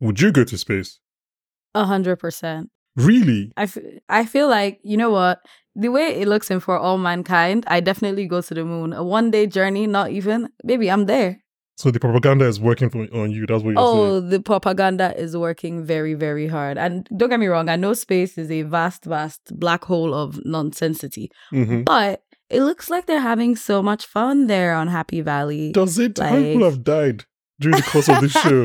Would you go to space? A hundred percent. Really? I, f- I feel like you know what the way it looks in for all mankind i definitely go to the moon a one day journey not even maybe i'm there So the propaganda is working for, on you. That's what you're oh saying. Oh, the propaganda is working very very hard and don't get me wrong i know space is a vast vast black hole of nonsensity hmm but it looks like they're having so much fun there on happy valley Does it? How people have died during the course of the show?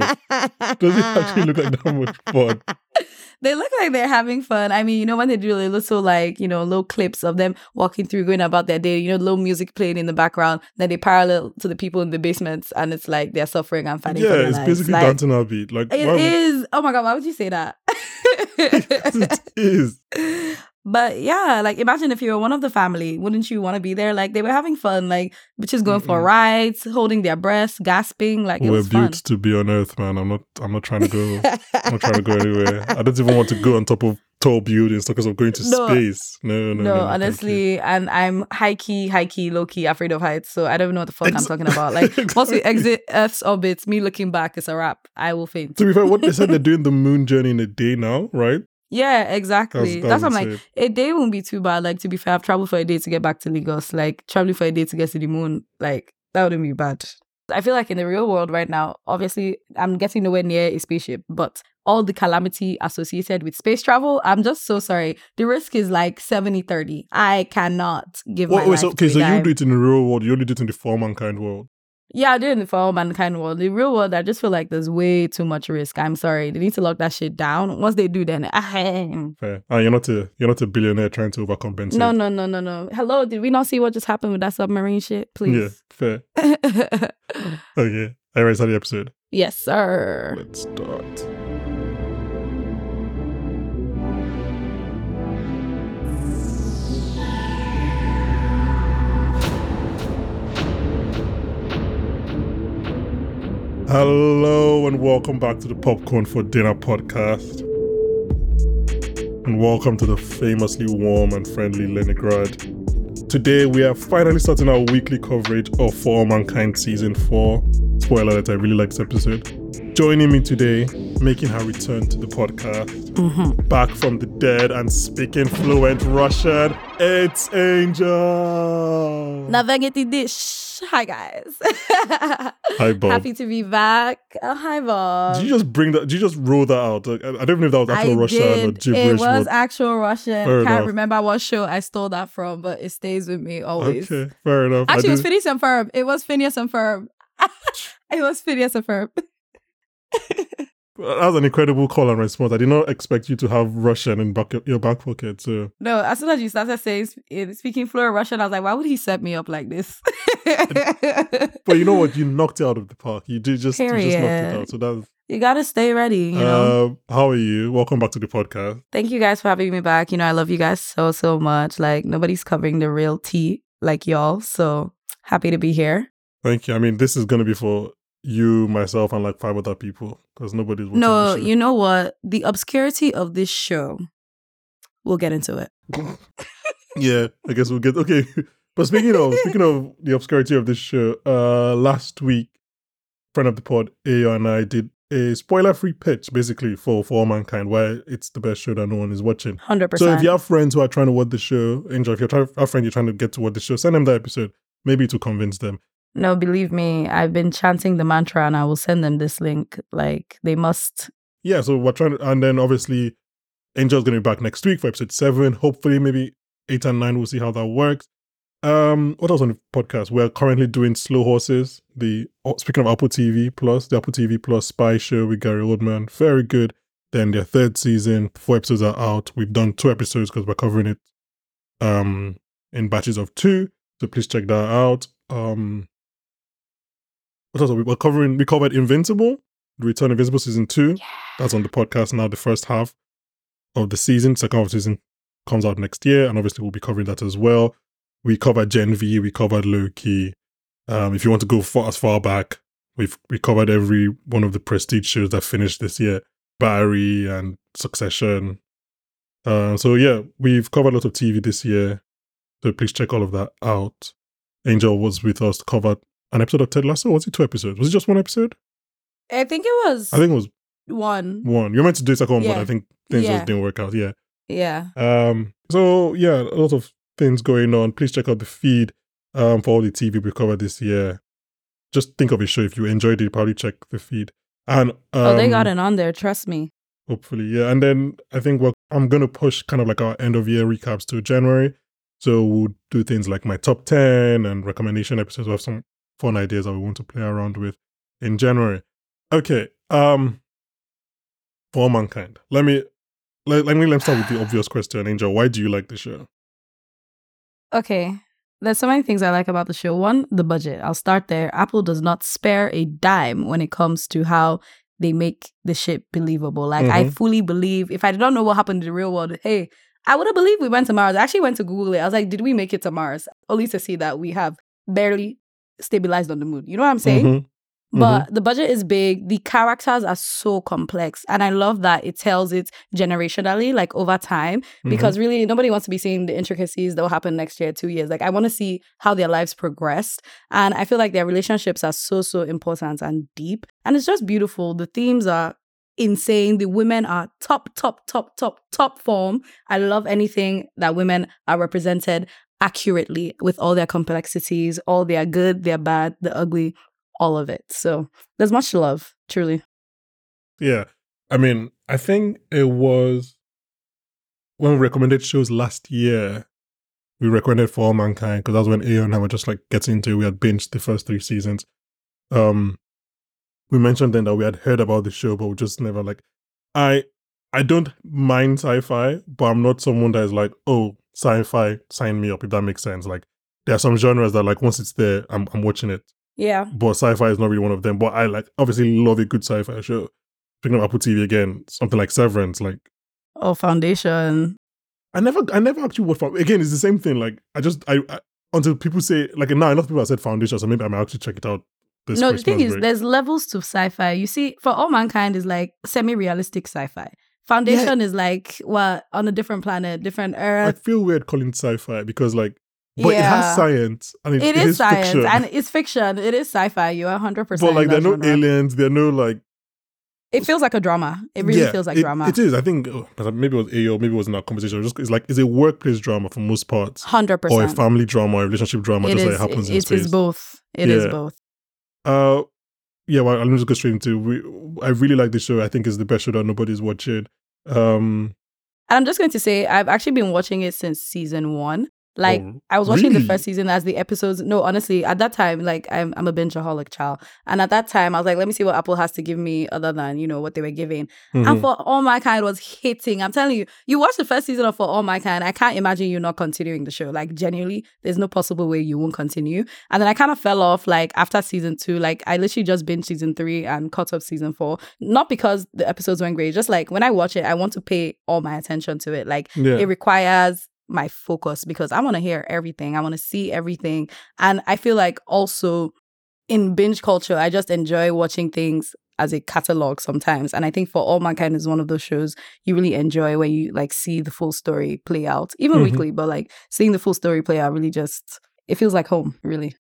Does it actually look like that much fun? they look like they're having fun. I mean, you know, when they do the little like, you know, little clips of them walking through, going about their day, you know, little music playing in the background, then they parallel to the people in the basements and it's like they're suffering and fighting for Yeah, their it's lives. basically like, dancing our beat. Like, It why would- Oh my god, why would you say that? it is. but yeah, like imagine if you were one of the family, wouldn't you want to be there? Like they were having fun, like bitches going for Mm-mm. rides, holding their breasts, gasping, like it We're was fun. built to be on Earth, man. I'm not. I'm not trying to go. I'm not trying to go anywhere. I don't even want to go on top of tall buildings because of going to No. space. No, no, no. No, no, thank you. honestly, and I'm high key, high key, low key afraid of heights. So I don't even know what the fuck Ex- I'm talking about. Like once we exit Earth's orbit, me looking back is a wrap. I will faint. To be fair, what they said they're doing the moon journey in a day now, right? Yeah, exactly. That's, what I'm like. A day won't be too bad. Like to be fair, I've traveled for a day to get back to Lagos. Like traveling for a day to get to the moon. Like that wouldn't be bad. I feel like in the real world right now, obviously, I'm getting nowhere near a spaceship, but all the calamity associated with space travel, I'm just so sorry. The risk is like 70 30. I cannot give Well, my wait, life so, okay, so you do it in the real world. You only do it in the for mankind world. Yeah, I do it for all mankind world. The real world, I just feel like there's way too much risk. I'm sorry. They need to lock that shit down. Once they do, then ahem. Fair. And you're not a you're not a billionaire trying to overcompensate. no, no, no, no, no. Hello, did we not see what just happened with that submarine shit? Please. Yeah, fair. Okay. Ready to start the episode? yes, sir. Let's start. Hello and welcome back to the Popcorn for Dinner podcast. And welcome to the famously warm and friendly Leningrad. Today we are finally starting our weekly coverage of For All Mankind Season 4. Spoiler alert, I really like this episode. Joining me today, making her return to the podcast, Mhm. back from the dead and speaking fluent Russian, it's Angel. Navegati dish. Hi, guys. Hi, Bob. Happy to be back. Oh, hi, Bob. Did you just bring that? Did you just roll that out? I I don't even know if that was actual I Russian did. or gibberish. It was but- actual Russian. Fair Can't enough. remember what show I stole that from, but it stays with me always. okay, fair enough. Actually, it was Phineas and Ferb. It was Phineas and Ferb. it was Phineas and Ferb. that was an incredible call and response. I did not expect you to have Russian in back, your back pocket. So No, as soon as you started saying eh, speaking fluent Russian, I was like, why would he set me up like this? But you know what? You knocked it out of the park. You did just, you just knocked it out. So that's. you gotta stay ready, you know. Um, how are you? Welcome back to the podcast. Thank you guys for having me back. You know, I love you guys so so much. Like nobody's covering the real tea like y'all. So happy to be here. Thank you. I mean, this is going to be for you, myself, and like five other people because nobody's watching No, you know what? The obscurity of this show. We'll get into it. yeah, I guess we'll get okay. But speaking of speaking of the obscurity of this show, uh, last week, friend of the pod, Ayo and I did a spoiler-free pitch basically for For All Mankind, why it's the best show that no one is watching. Hundred So if you have friends who are trying to watch the show, Angel, if you're trying, have friends you're trying to get to watch the show, send them that episode. Maybe to convince them. No, believe me, I've been chanting the mantra and I will send them this link. Like they must Yeah, so we're trying to, and then obviously, Angel's going to be back next week for episode seven. Hopefully, maybe eight and nine. We'll see how that works. Um, what else on the podcast? We're currently doing Slow Horses. The oh, speaking of Apple TV Plus, the Apple TV Plus spy show with Gary Oldman, very good. Then their third season, four episodes are out. We've done two episodes because we're covering it, um, in batches of two. So please check that out. Um, Are we, we're covering. We covered Invincible, The Return of Invincible season two. That's on the podcast now, the first half of the season. Second half of the season comes out next year, and obviously we'll be covering that as well. We covered Gen V, we covered Loki. Um, if you want to go far, as far back, we've we covered every one of the prestige shows that finished this year. Barry and Succession. Uh, so yeah, we've covered a lot of TV this year. So please check all of that out. Angel was with us to cover an episode of Ted Lasso. Was it two episodes? Was it just one episode? I think it was I think it was one. One. You're meant to do a second one, but I think things Yeah. just didn't work out. Yeah. Yeah. Um, so yeah, a lot of things going on. Please check out the feed um, for all the TV we covered this year. Just think of a show if you enjoyed it. Probably check the feed. And um, oh, they got it on there. Trust me. Hopefully, yeah. And then I think we're, I'm gonna push kind of like our end of year recaps to January. So we'll do things like my top ten and recommendation episodes. We'll have some fun ideas that we want to play around with in January. Okay. Um, for mankind, let me let, let me let me start with the obvious question, Angel. Why do you like the show? Okay. There's so many things I like about the show. One, the budget. I'll start there. Apple does not spare a dime when it comes to how they make the shit believable. Like I Mhm. fully believe if I did not know what happened in the real world, hey, I would have believed we went to Mars. I actually went to Google it. I was like, did we make it to Mars? Only to see that we have barely stabilized on the moon. You know what I'm saying? Mhm. But the budget is big. The characters are so complex. And I love that it tells it generationally, like over time, Mm-hmm. because really nobody wants to be seeing the intricacies that will happen next year, two years. Like I want to see how their lives progressed. And I feel like their relationships are so, so important and deep. And it's just beautiful. The themes are insane. The women are top, top, top, top, top form. I love anything that women are represented accurately with all their complexities, all their good, their bad, the ugly, all of it. So there's much love, truly. Yeah. I mean, I think it was when we recommended shows last year, we recommended For All Mankind because that was when Ayo and I were just like getting into it. We had binged the first three seasons. Um, we mentioned then that we had heard about the show, but we just never like. I I don't mind sci-fi, but I'm not someone that is like, oh, sci-fi, sign me up if that makes sense. Like there are some genres that like once it's there, I'm I'm watching it Yeah. but sci-fi is not really one of them. But I like obviously love a good sci-fi show. Picking up Apple TV again, something like Severance. Like Oh, foundation. I never, I never actually watched. Again, it's the same thing. Like I just, I, I until people say like now, enough people have said Foundation, so maybe I might actually check it out. This no, the thing is, break. there's levels to sci-fi. You see, for all mankind is like semi-realistic sci-fi. Foundation is like what on a different planet, different earth. I feel weird calling it sci-fi because like, but it has science and it, it is, science fiction. and it's fiction. It is sci-fi. You're 100. percent but like there are no aliens, there are no like. It feels like a drama. It really yeah, feels like it- drama. It is. I think oh, but maybe it was Ayo, maybe it was in our conversation. Just it's like it's a workplace drama for most parts, hundred percent, or a family drama, or a relationship drama, It just is. like it happens in it space. is both. It is Yeah. both. Uh, yeah. Well, I'll just go straight into. We, I really like this show. I think it's the best show that nobody's watching. Um, And I'm just going to say I've actually been watching it since season one. Like oh, I was watching the first season as the episodes. No, honestly, at that time, like I'm I'm a bingeaholic child, and at that time, I was like, let me see what Apple has to give me other than you know what they were giving. Mhm. And for All Mankind was hitting. I'm telling you, you watch the first season of For All Mankind, I can't imagine you not continuing the show. Like genuinely, there's no possible way you won't continue. And then I kind of fell off like after season two. Like I literally just binged season three and caught up season four. Not because the episodes weren't great, just like when I watch it, I want to pay all my attention to it. Like yeah. it requires my focus because I want to hear everything. I want to see everything. And I feel like also in binge culture, I just enjoy watching things as a catalog sometimes. And I think for all mankind is one of those shows you really enjoy when you like see the full story play out, even Mhm. weekly, but like seeing the full story play out really just it feels like home, really.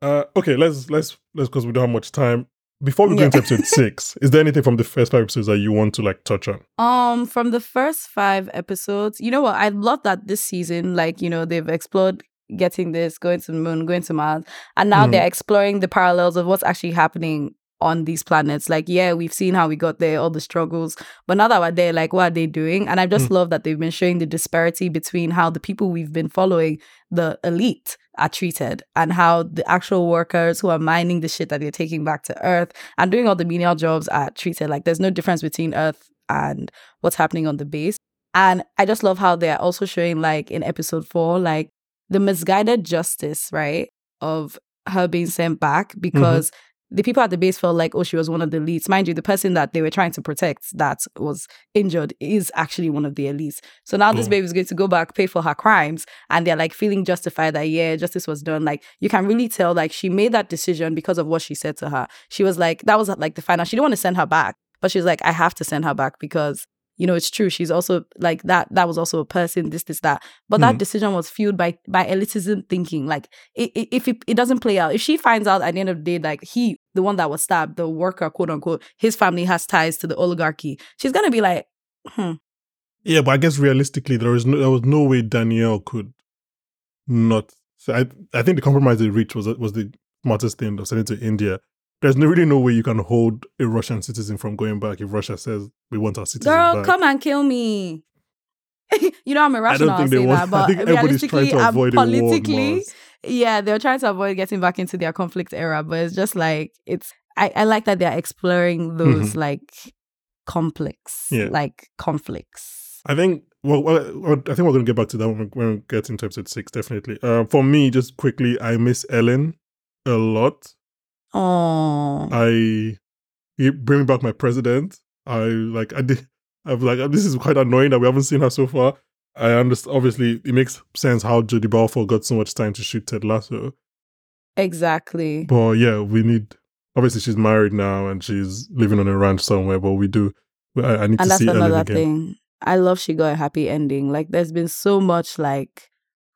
Uh, okay, let's let's let's because we don't have much time. Before we go Yeah. into episode six, is there anything from the first five episodes that you want to like touch on? Um, from the first five episodes, you know what? I love that this season, like, you know, they've explored getting this, going to the moon, going to Mars, and now Mhm. they're exploring the parallels of what's actually happening on these planets. Like, yeah, we've seen how we got there, all the struggles, but now that we're there, like, what are they doing? And I just mm. love that they've been showing the disparity between how the people we've been following, the elite, are treated and how the actual workers who are mining the shit that they're taking back to Earth and doing all the menial jobs are treated. Like, there's no difference between Earth and what's happening on the base. And I just love how they're also showing, like, in episode four, like, the misguided justice, right, of her being sent back mm-hmm. because the people at the base felt like, oh, she was one of the elites. Mind you, the person that they were trying to protect that was injured is actually one of the elites. So now this Oh. baby is going to go back, pay for her crimes, and they're like feeling justified that, yeah, justice was done. Like, you can really tell, like, she made that decision because of what she said to her. She was like, that was like the final, she didn't want to send her back, but she was like, I have to send her back because you know it's true she's also like that that was also a person this this that but that Mhm. decision was fueled by by elitism thinking like i i- if it, it doesn't play out if she finds out at the end of the day like he the one that was stabbed, the worker, quote unquote, his family has ties to the oligarchy. She's gonna be like, hmm. Yeah, but I guess realistically, there was no, there was no way Danielle could not. So I I think the compromise they reached was was the smartest thing of sending to India. There's no, really no way you can hold a Russian citizen from going back if Russia says we want our citizens Girl, back. come and kill me. you know I'm irrational. I don't think they say want. that, but I think everybody's trying realistically, to I'm avoid a war. politically. Yeah, they're trying to avoid getting back into their conflict era. But it's just like it's. I, I like that they're exploring those like complex, Mm-hmm. Yeah. like conflicts. I think. Well, well, I think we're going to get back to that when we, when we get into episode six. Definitely. Uh, for me, just quickly, I miss Ellen a lot. Oh, I you bring back my president. I like. I did. I'm like, this is quite annoying that we haven't seen her so far. I understand. Obviously, it makes sense how Jodi Balfour got so much time to shoot Ted Lasso. exactly. But yeah, we need. Obviously, she's married now and she's living on a ranch somewhere. But we do. I, I need and to that's see Ellen another thing. I love she got a happy ending. Like there's been so much like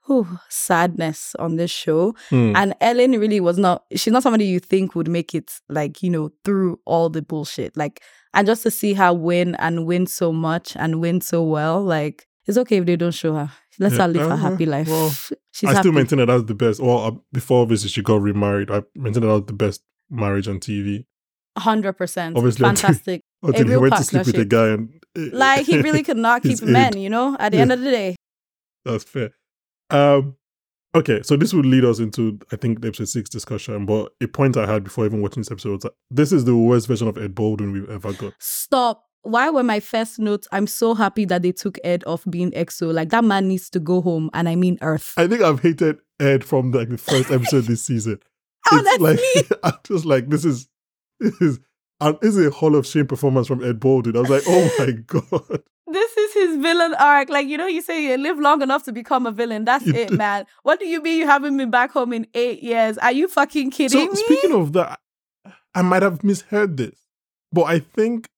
whew, sadness on this show. Hmm. And Ellen really was not she's not somebody you think would make it like, you know, through all the bullshit. Like and just to see her win and win so much and win so well, like it's okay if they don't show her. Let Yeah, her live her uh-huh. happy life. Well, she's I happy. still maintain that that's the best. Well, uh, before obviously she got remarried, I maintain that that was the best marriage on TV. hundred percent. Obviously, Fantastic. Until he real went to sleep with a guy and like he really could not keep men, you know, at the Yeah. end of the day. That's fair. Um, okay, so this would lead us into I think the episode six discussion. But a point I had before even watching this episode was that this is the worst version of Ed Baldwin we've ever got. Stop. Why were my first notes? I'm so happy that they took Ed off being EXO. Like that man needs to go home, and I mean Earth. I think I've hated Ed from like the first episode this season. Honestly, like I'm just like this is this is and this is a Hall of Shame performance from Ed Baldwin. I was like, oh my god. this is his villain arc. Like you know, you say you live long enough to become a villain. That's You it, man. What do you mean you haven't been back home in eight years? Are you fucking So kidding me? speaking of that, I might have misheard this, but I think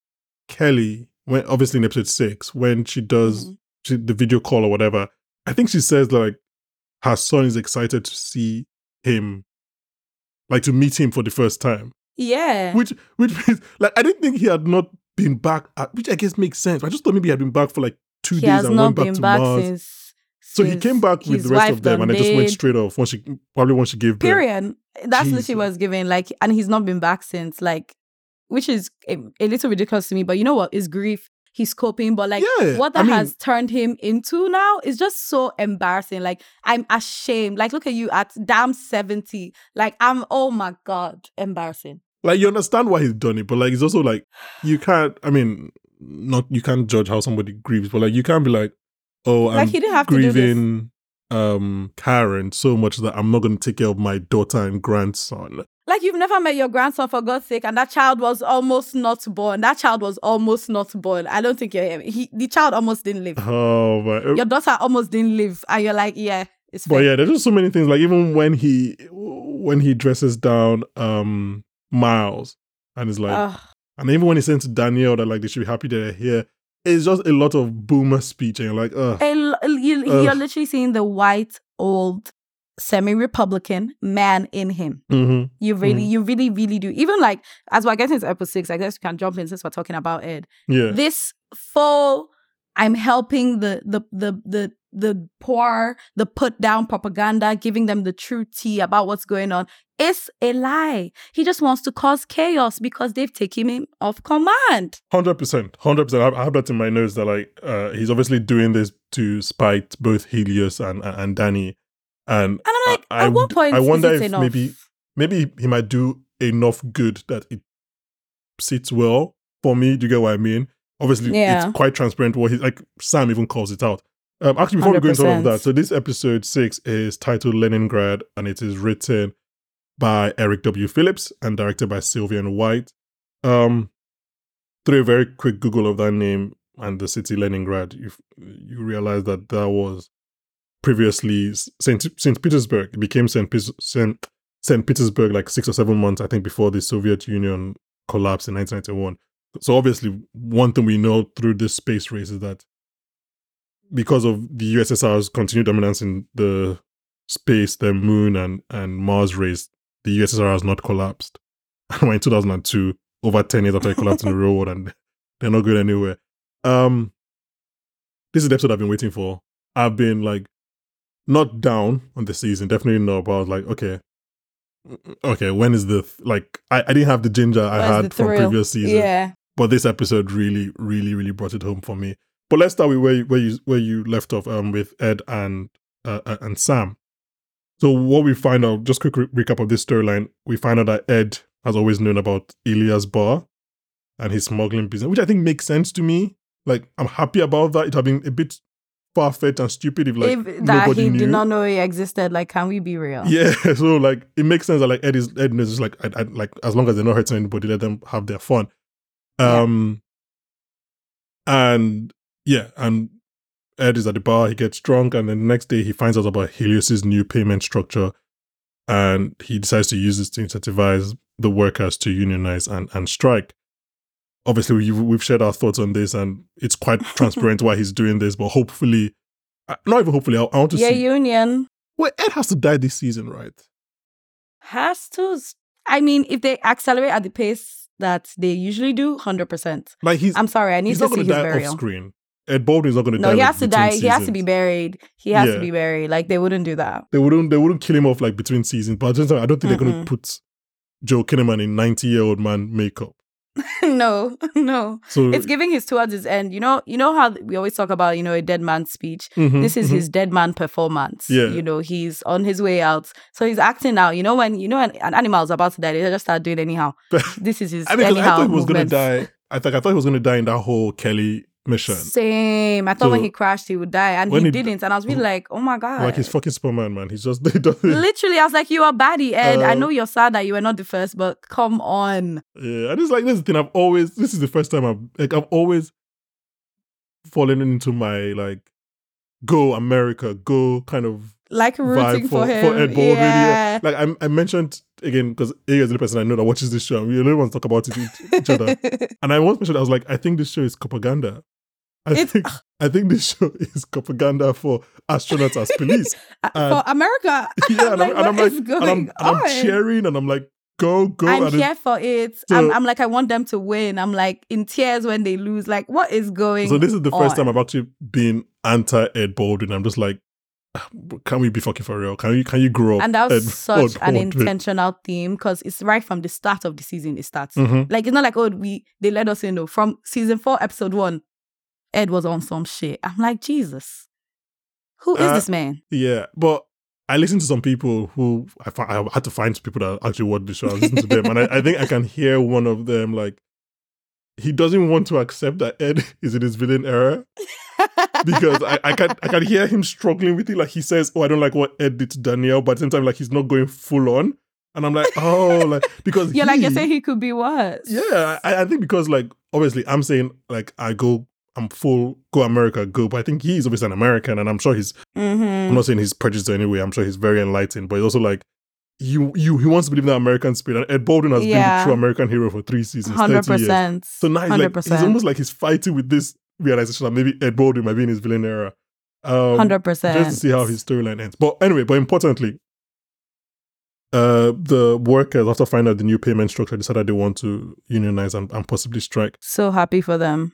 Kelly, when obviously in episode six, when she does Mhm. she, the video call or whatever, I think she says like her son is excited to see him, like to meet him for the first time. yeah. Which which means like I didn't think he had not been back, at, which I guess makes sense. I just thought maybe he had been back for like two he days and not went back been to back Mars. since. so he came back with the rest of them, and then just went straight off. Once she probably once she gave birth. Period. That's Jesus. literally what was given. Like, and he's not been back since. Like, which is a, a little ridiculous to me. But you know what? Is grief. He's coping, but like Yeah, what I that mean- has turned him into now is just so embarrassing. Like I'm ashamed. Like look at you at damn seventy. Like I'm. Oh my god, embarrassing. like you understand why he's done it, but like it's also like you can't. I mean, not you can't judge how somebody grieves, but like you can't be like, oh, I'm like he didn't have to do this. grieving um Karen so much that I'm not going to take care of my daughter and grandson. Like you've never met your grandson for God's sake, and that child was almost not born. That child was almost not born. I don't think you're him. He, the child almost didn't live. Oh my! Your daughter almost didn't live, and you're like, yeah, it's But yeah, there's just so many things. Like even when he when he dresses down um Miles and is like, and even when he says to Danielle that like they should be happy they're here, it's just a lot of boomer speech, and you're like, ugh. A l- Ugh. you're literally seeing the white old semi-republican man in him. hmm You really, Mhm. you really, really do. Even like as we're getting to episode six, I guess we can jump in since we're talking about Ed. Yeah, This full, I'm helping the the the the the poor, the put down propaganda, giving them the true tea about what's going on. It's a lie. He just wants to cause chaos because they've taken him off command. hundred percent, hundred percent. I have that in my notes that like uh he's obviously doing this to spite both Helios and, and Dani, and And I'm like, I- at what point I wonder if enough? maybe maybe he might do enough good that it sits well for me. Do you get what I mean? Obviously, Yeah. it's quite transparent. What he's like, Sam even calls it out. Um, actually, before we go into all of that, so this episode six is titled Leningrad, and it is written by Eric W. Phillips and directed by Sylvain White. Um, through a very quick Google of that name and the city Leningrad, you you realize that that was previously Saint Saint Petersburg. It became Saint Saint Saint Petersburg like six or seven months, I think, before the Soviet Union collapsed in 1991. So obviously, one thing we know through this space race is that because of the USSR's continued dominance in the space, the moon, and and Mars race, the USSR has not collapsed. we're in 2002, over 10 years after he collapsed in the real world, and they're not going anywhere. Um, this is the episode I've been waiting for. I've been like not down on the season, definitely not, but I was like, okay, okay, when is the like? I, I didn't have the ginger I Where's had from previous season, Yeah. but this episode really, really, really brought it home for me. But let's start with where you, where you where you left off um with Ed and uh, uh, and Sam. So what we find out, just quick re- recap of this storyline, we find out that Ed has always known about Ilya's bar and his smuggling business, which I think makes sense to me. Like I'm happy about that. It had been a bit far fetched and stupid if like if that nobody he knew. did not know he existed, like, can we be real? Yeah, so like it makes sense that like Ed is Ed is just like I, I, like as long as they're not hurting anybody, let them have their fun. Yeah. Um, and yeah, and Ed is at the bar. He gets drunk, and then the next day he finds out about Helios's new payment structure, and he decides to use this to incentivize the workers to unionize and and strike. Obviously, we, we've shared our thoughts on this, and it's quite transparent why he's doing this. But hopefully, uh, not even hopefully, I, I want to yeah, see. union well, Ed has to die this season, right? has to. I mean, if they accelerate at the pace that they usually do, hundred percent. Like he's I'm sorry, I need to see his to die off burial. screen. Ed Baldwin's not going to No, die. No, he like, has to die. He has to be buried. He has Yeah. to be buried. Like they wouldn't do that. They wouldn't. They wouldn't kill him off like between seasons. But at the same time, I don't think they're going to put Joel Kinnaman in ninety-year-old man makeup. no, no. So It's giving his towards his end. You know, you know how we always talk about, you know, a dead man's speech. Mhm, This is mhm. his dead man performance. Yeah. You know, he's on his way out. So he's acting now. You know, when you know an, an animal is about to die, they just start doing anyhow. This is his I mean, 'cause I thought he was to die. I think I thought he was going to die in that whole Kelly mission. Same. I thought when he crashed, he would die, and he he- didn't. And I was really like, oh my god. Like he's fucking Superman, man. He's just he. Literally, I was like, you are baddie, Ed. I Um, know you're sad that you were not the first, but come on. Yeah, and it's like this is the thing. I've always. This is the first time I've like I've always fallen into my like go America, go kind of Like rooting vibe for, for, him. for Ed Baldwin. yeah. Like I, I mentioned again because Aya is the person I know that watches this show. We only want to talk about it with each other. And I once mentioned I was like, I think this show is propaganda. I It's- think I think this show is propaganda for astronauts as police. Uh, for America. yeah, and, like, I'm, and I'm like, and I'm, and I'm cheering, and I'm like, go, go. I'm here for it. So- I'm, I'm like, I want them to win. I'm like in tears when they lose. Like, what is going So this is the first time? I've actually been anti Ed Baldwin. I'm just like, can we be fucking for real? Can you can you grow up? And that was Ed such an intentional theme because it's right from the start of the season. It starts Mhm. like it's not like oh we they let us in though from season four episode one. Ed was on some shit. I'm like Jesus, who is Uh, this man? Yeah, but I listened to some people who I, fi- I had to find people that actually watch the show. I listened to them, and I, I think I can hear one of them like he doesn't want to accept that Ed is in his villain era because I, I can I can hear him struggling with it. Like he says, "Oh, I don't like what Ed did to Danielle," but at the same time, like he's not going full on. And I'm like, oh, like because You're like you're he- saying he could be worse. yeah, I, I think because like obviously I'm saying like I go, I'm full go America go, but I think he's obviously an American, and I'm sure he's. I'm Mm-hmm. not saying he's prejudiced anyway. I'm sure he's very enlightened, but he's also like. You, you, he wants to believe in that American spirit. And Ed Baldwin has been Yeah. the true American hero for three seasons, Hundred 30 years. So now he's like, he's almost like he's fighting with this realization that maybe Ed Baldwin might be in his villain era. Um, Hundred percent. just to see how his storyline ends. But anyway, but importantly, uh, the workers after finding out the new payment structure decided they want to unionize and, and possibly strike. so happy for them.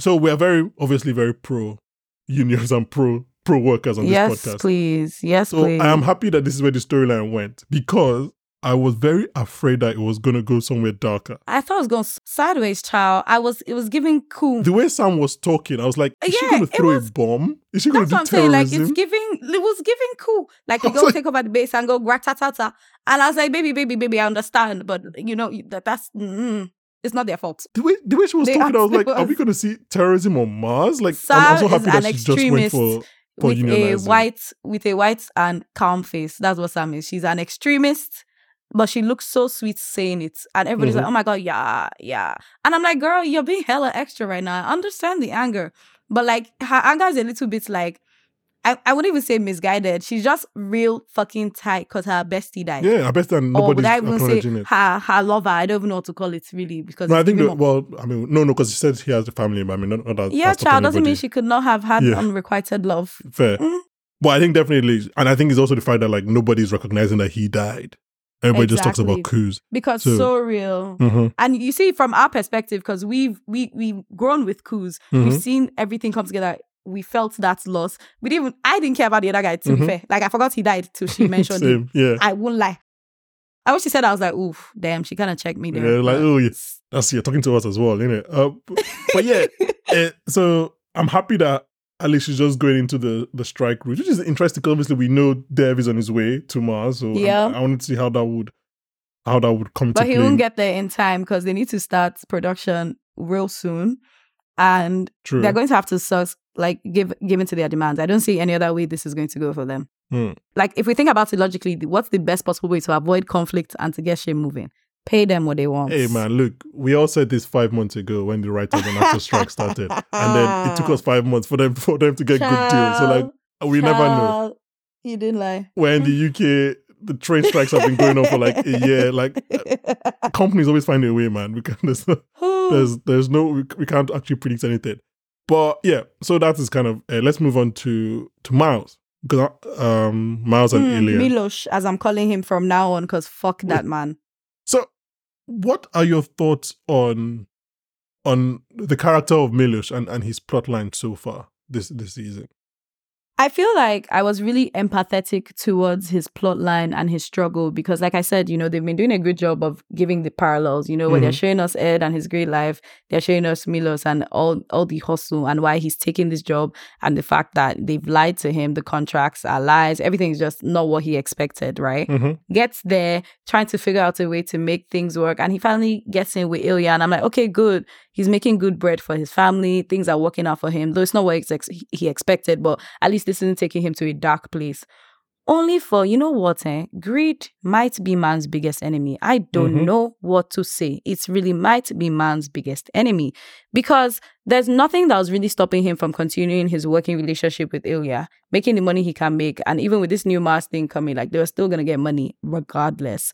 So we are very obviously very pro unions and pro pro workers on this Yes, podcast. please. Yes, So please. I am happy that this is where the storyline went because I was very afraid that it was going to go somewhere darker. I thought it was going sideways, child. I was. It was giving cool. The way Sam was talking, I was like, is she Yeah, going to throw was- a bomb? Is she going to what do I'm saying. terrorism? Like it's giving. It was giving cool. Like you go like- take over the base and go gratatata. And I was like, baby, baby, baby, I understand, but you know that that's mm, it's not their fault. the way the way she was They talking, I was like, actually "Are we going to see terrorism on Mars?" Like, Sam I'm so happy is that an she just went extremist for for with a white with a white and calm face. That's what Sam is. She's an extremist, but she looks so sweet saying it. And everybody's Mhm. like, oh my God, yeah, yeah. And I'm like, girl, you're being hella extra right now. I understand the anger. But like her anger is a little bit like I, I wouldn't even say misguided. She's just real fucking tight because her bestie died. Yeah, I bet that Or would nobody's I even say it. her her lover? I don't even know what to call it really because No, I think that, well, I mean, no, no, because she said he has a family, but I mean, not, not that. yeah, child doesn't mean she could not have had Yeah. unrequited love. fair. Mm. But I think definitely, and I think it's also the fact that like nobody's recognizing that he died. everybody just talks about Exactly. coups. because So- so, real. hmm And you see from our perspective, because we've we we've grown with coups, Mhm. we've seen everything come together. We felt that loss. We didn't even I didn't care about the other guy, to Mhm. be fair. Like I forgot he died till she mentioned him. Same, yeah. I won't lie. I wish she said I was like, oof, damn, she kinda checked me there. Yeah, like oh yes, that's you're talking to us as well, innit? Uh, b- but yeah, eh, so I'm happy that at least she's just going into the the strike route, which is interesting. 'cause obviously, we know Dev is on his way to Mars, so Yeah. I, wanted to see how that would how that would come But to he play. won't get there in time because they need to start production real soon. And True. they're going to have to sus- like give give into their demands. I don't see any other way this is going to go for them. Hmm. Like if we think about it logically, what's the best possible way to avoid conflict and to get shit moving? Pay them what they want. Hey man, look, we all said this five months ago when the writers and actors strike started, and then it took us five months for them for them to get good deals. So like, we never know. Child, You didn't lie. Where in the UK, the train strikes have been going on for like a year. Like companies always find a way, man. We can there's no, there's there's no we, we can't actually predict anything. But yeah, so that is kind of uh, let's move on to to Miles because um Miles and Hmm, Ilya. Milosh, as I'm calling him from now on, because fuck that man. So, what are your thoughts on on the character of Milosh and, and his plotline so far this this season? I feel like I was really empathetic towards his plot line and his struggle because, like I said, you know, they've been doing a good job of giving the parallels. You know, where they're showing us Ed and his great life, they're showing us Milos and all all the hustle and why he's taking this job and the fact that they've lied to him, the contracts are lies, everything's just not what he expected, right? Mm-hmm. gets there trying to figure out a way to make things work and he finally gets in with Ilya and I'm like okay good he's making good bread for his family things are working out for him though it's not what ex- he expected but at least this isn't taking him to a dark place only for you know what eh greed might be man's biggest enemy I don't Mhm. know what to say it's really might be man's biggest enemy because there's nothing that was really stopping him from continuing his working relationship with Ilya making the money he can make. And even with this new Mars thing coming, like they were still gonna get money regardless.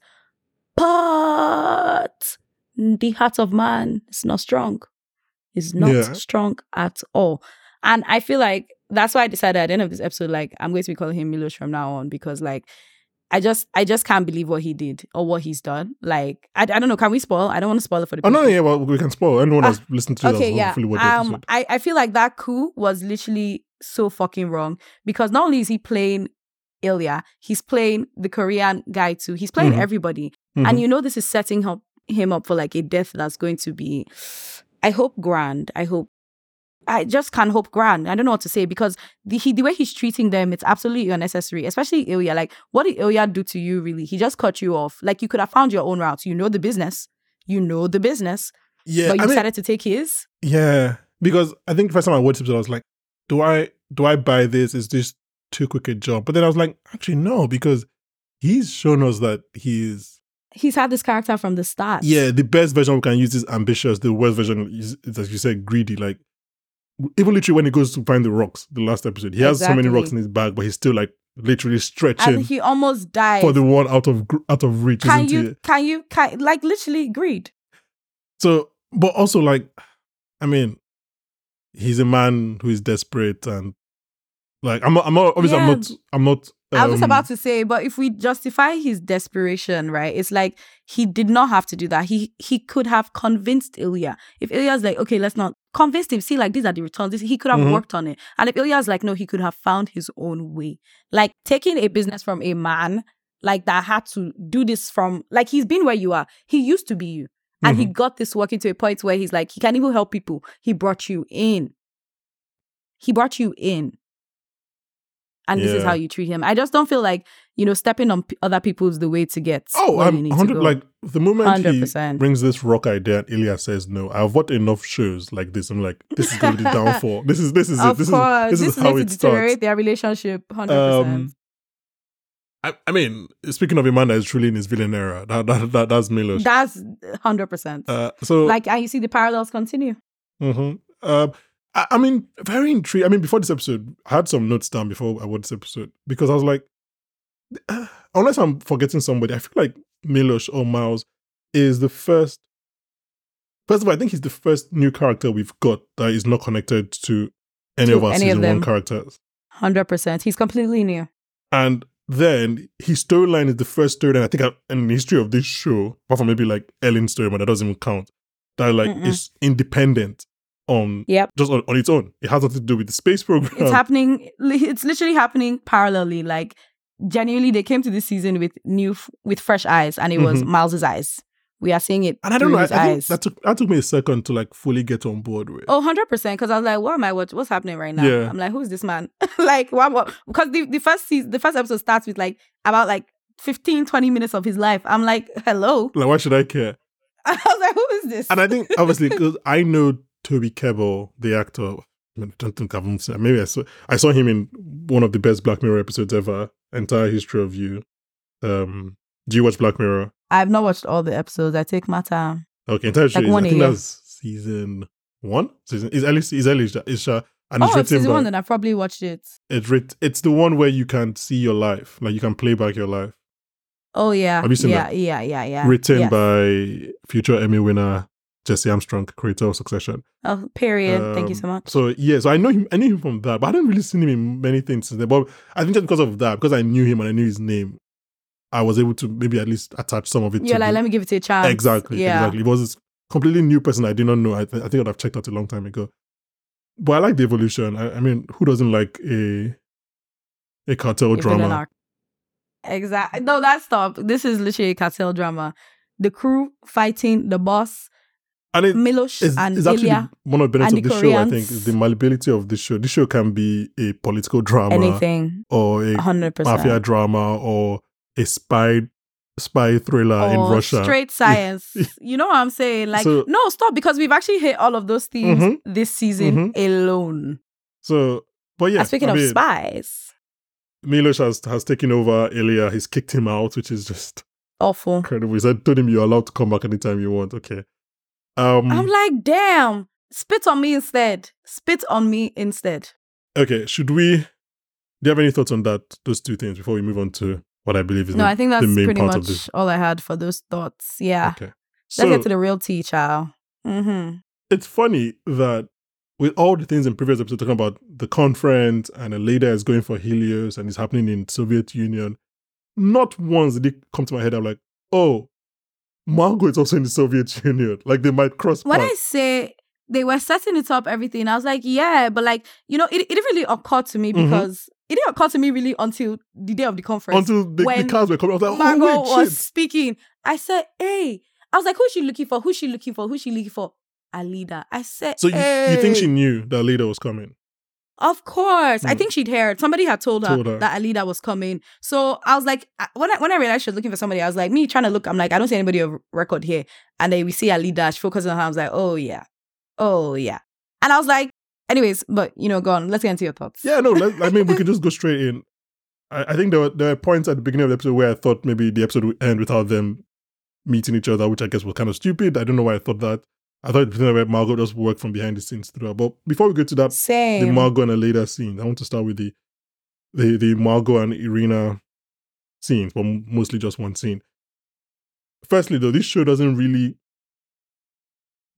But the heart of man is not strong. It's not Yeah. strong at all. And I feel like that's why I decided at the end of this episode, like I'm going to be calling him Milos from now on because like I just I just can't believe what he did or what he's done. Like I, I don't know. Can we spoil? I don't want to spoil it for the Oh people. no, yeah, well we can spoil. Anyone Ah, that's listened to this Okay, has yeah. hopefully watched the Um. I, I feel like that coup was literally so fucking wrong because not only is he playing Ilya, he's playing the Korean guy too. He's playing Mhm. everybody, Mhm. and you know this is setting up him up for like a death that's going to be. I hope grand. I hope. I just can't hope grand. I don't know what to say because the he, the way he's treating them, it's absolutely unnecessary. Especially Ilya. Like, what did Ilya do to you? Really, he just cut you off. Like, you could have found your own route. You know the business. You know the business, yeah, but you I mean, decided to take his. yeah, because I think the first time I watched it, I was like, do I do I buy this? Is this too quick a job?" But then I was like, actually no, because he's shown us that he's he's had this character from the start. Yeah, the best version we can use is ambitious. The worst version is as you said, greedy. Like even literally when he goes to find the rocks, the last episode, he has so many rocks in his bag, but he's still like literally stretching and he almost died. for the one out of out of reach. can isn't you? it? Can you? Can like literally greed? So, but also like, I mean, he's a man who is desperate and like I'm not. I'm not. Obviously, I'm not. I'm not. I was um, about to say, but if we justify his desperation, right? It's like he did not have to do that. He he could have convinced Ilya. If Ilya's like, okay, let's not convince him. See, like these are the returns. This, he could have Mhm. worked on it. And if Ilya's like, no, he could have found his own way. Like taking a business from a man like that had to do this from like he's been where you are. He used to be you. And he got this working to a point where he's like, he can even help people. He brought you in. He brought you in. And this is how you treat him. I just don't feel like, you know, stepping on p- other people's the way to get Oh, where you I'm need to 100 go. like the moment he 100%. brings this rock idea and Ilya says no. I've watched enough shows like this. I'm like, this is going to be downfall. This is this is of it. This course, is this, this, is how it it starts. deteriorate their relationship 100%. Um, I, I mean, speaking of a man that is truly in his villain era, that, that, that that's Milos. That's 100%. Uh, so like, and you see the parallels continue. mhm. Um, I, I mean, very intrigued. I mean, before this episode, I had some notes down before I watched this episode because I was like, uh, unless I'm forgetting somebody, I feel like Milos or Miles is the first. First of all, I think he's the first new character we've got that is not connected to any To of our any of season one characters. 100%. He's completely new. And then his storyline is the first storyline I think I- in the history of this show, apart from maybe like Ellen's story, but that doesn't even count. That like Mm-mm. is independent on Yep. just on, on its own. It has nothing to do with the space program. It's happening. It's literally happening parallelly. Like genuinely, they came to this season with new, with fresh eyes, and it was Mhm. Miles's eyes. We are seeing it and I don't know. I, his I that took that took me a second to like fully get on board with. Oh, 100%. Because I was like, what am I watching? What's happening right now? Yeah. I'm like, who's this man? like, what? what? Because the, the first season, the first episode starts with like about like 15, 20 minutes of his life. I'm like, hello. Like, why should I care? I was like, who is this? And I think obviously because I know Toby Kebbell, the actor. I don't think I've seen- maybe I saw I saw him in one of the best Black Mirror episodes ever. Entire history of you. Um, do you watch Black Mirror? I've not watched all the episodes. I take my time. Okay, entire history. is- one I think that's season one. Season is Ellie is Ellie Isha and it's oh, written season by one, then I probably watched it. it's writ, it's the one where you can see your life, like you can play back your life. Oh, yeah. Have you seen yeah, that? Yeah, yeah, yeah. written yeah. by future Emmy winner Jesse Armstrong, creator of Succession. Oh, period. Thank you Um, so much. So yeah, so I know him. I knew him from that, but I didn't really see him in many things since then. But I think just because of that, because I knew him and I knew his name, I was able to maybe at least attach some of it. You're to like, the- let me give it to a chance. exactly, Yeah. exactly. It was this completely new person I did not know. I, th- I think I'd have checked out a long time ago. But I like the evolution. I, I mean, who doesn't like a a cartel A drama? Exactly. No, that's stop. This is literally a cartel drama. The crew fighting the boss, And it, Milosh it's, and it's actually Ilya. one of the benefits of the show. I think is the malleability of this show. This show can be a political drama Anything. or a 100%. mafia drama or a spy spy thriller in Russia. Straight science. you know what I'm saying? Like, So- no, stop, because we've actually hit all of those themes Mhm. this season alone. So, but yeah, and speaking I of mean, spies, Milosh has has taken over Ilya. He's kicked him out, which is just awful. incredible. He said, "Told him you're allowed to come back anytime you want." Okay. Um. I'm like, damn, spit on me instead. Spit on me instead. okay. Should we? Do you have any thoughts on that? Those two things before we move on to what I believe is No, the, I think that's the main pretty much all I had for those thoughts. Yeah. Okay. Let's get to the real tea, child. Mm-hmm. it's funny that with all the things in previous episodes talking about the conference and a leader is going for Helios and it's happening in Soviet Union, not once did it come to my head. I'm like, oh, Margot is also in the Soviet Union. Like they might cross When I say they were setting it up, everything, I was like, yeah, but like, you know, it, it didn't really occur to me Mhm. because it didn't occur to me really until the day of the conference. until the, the when cars were coming. I was like, Margot oh wait, was shit. speaking. I said, hey. I was like, who's she looking for? Who's she looking for? Who's she looking for? Aleida. I said, So you, you think she knew that leader was coming? Of course. I Mm. think she'd heard. Somebody had told her, Told her. that Aleida was coming. So I was like, when I, when I realized she was looking for somebody, I was like, me trying to look, I'm like, I don't see anybody of record here. And then we see Aleida, she focuses on her. I was like, oh, yeah. Oh, yeah. And I was like, anyways, but, you know, go on. Let's get into your thoughts. Yeah, no. Let, I mean, we can just go straight in. I, I think there were there were points at the beginning of the episode where I thought maybe the episode would end without them meeting each other, which I guess was kind of stupid. I don't know why I thought that. I thought the thing about Margot just worked from behind the scenes throughout. But before we get to that, the Same. Margot and Aleida scene, I want to start with the the the Margot and Irina scenes, but mostly just one scene. Firstly, though, this show doesn't really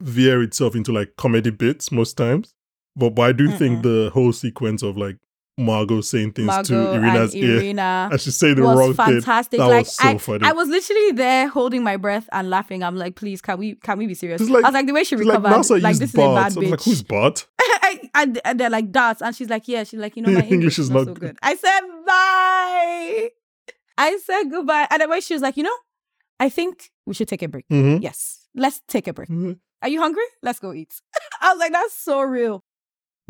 veer itself into like comedy bits most times. But, but I do think Mm-mm. the whole sequence of like Margot saying things to Irina's and ear Irina and she's saying the wrong was thing. fantastic. That like was so I, funny. I was literally there holding my breath and laughing. I'm like, please, can we can we be serious? Like- I was like, the way she like recovered, like, used this is a bad Bart. I bitch. like, who's Bart? and, and they're like darts, and she's like, yeah. She's like, you know, my English English, is not not so good. I said bye. I said goodbye, and then when she was like, you know, I think we should take a break. Mm-hmm. Yes, let's take a break. Mhm. Are you hungry? Let's go eat. I was like, that's so real.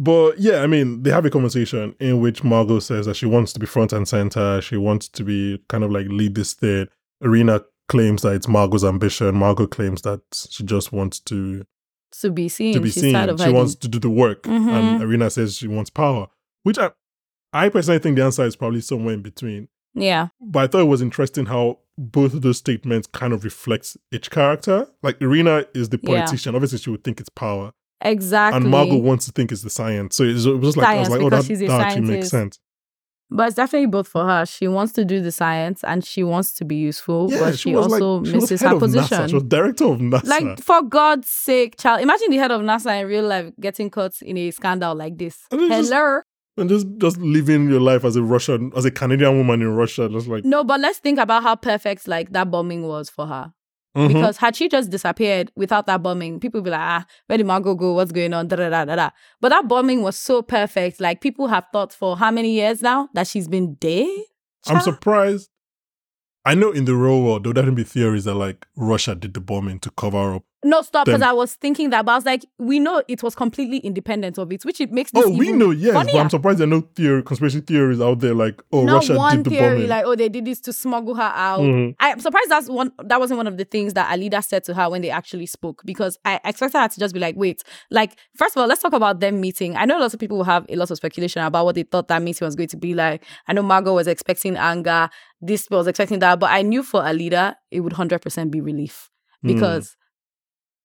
But yeah, I mean, they have a conversation in which Margot says that she wants to be front and center. She wants to be kind of like lead this thing. Irina claims that it's Margot's ambition. Margot claims that she just wants to To be seen. to be she's seen. She hiding. wants to do the work, and Mhm. Irina says she wants power. Which I, I personally think the answer is probably somewhere in between. Yeah, But I thought it was interesting how both of those statements kind of reflects each character. Like Irina is the Yeah. politician. Obviously, she would think it's power, exactly. and Margot wants to think it's the science. So it was, was like I was like, oh, that, that actually makes sense. But it's definitely both for her. She wants to do the science and she wants to be useful, Yeah, but she, was also like, she misses her of NASA. position. She was director of NASA. Like, for God's sake, child, imagine the head of NASA in real life getting caught in a scandal like this. And it's just- Hello. and just just living your life as a Russian, as a Canadian woman in Russia, just like No, but let's think about how perfect like that bombing was for her. Mhm. Because had she just disappeared without that bombing, people would be like, ah, where did Margot go? What's going on? Da, da, da, da, da. But that bombing was so perfect. Like people have thought for how many years now that she's been dead? I'm surprised. I know in the real world there would definitely be theories that like Russia did the bombing to cover up. No, stop, because I was thinking that, but I was like, we know it was completely independent of it, which it makes this Oh, we know, yes, but. I'm surprised there are no theory, conspiracy theories out there like, oh, Not Russia one did the theory bombing. like, oh, they did this to smuggle her out. Mhm. I'm surprised that's one that wasn't one of the things that Aleida said to her when they actually spoke because I expected her to just be like, wait, like, first of all, let's talk about them meeting. I know lots of people will have a lot of speculation about what they thought that meeting was going to be like. I know Margo was expecting anger, this was expecting that, but I knew for Aleida it would 100% be relief Hmm. because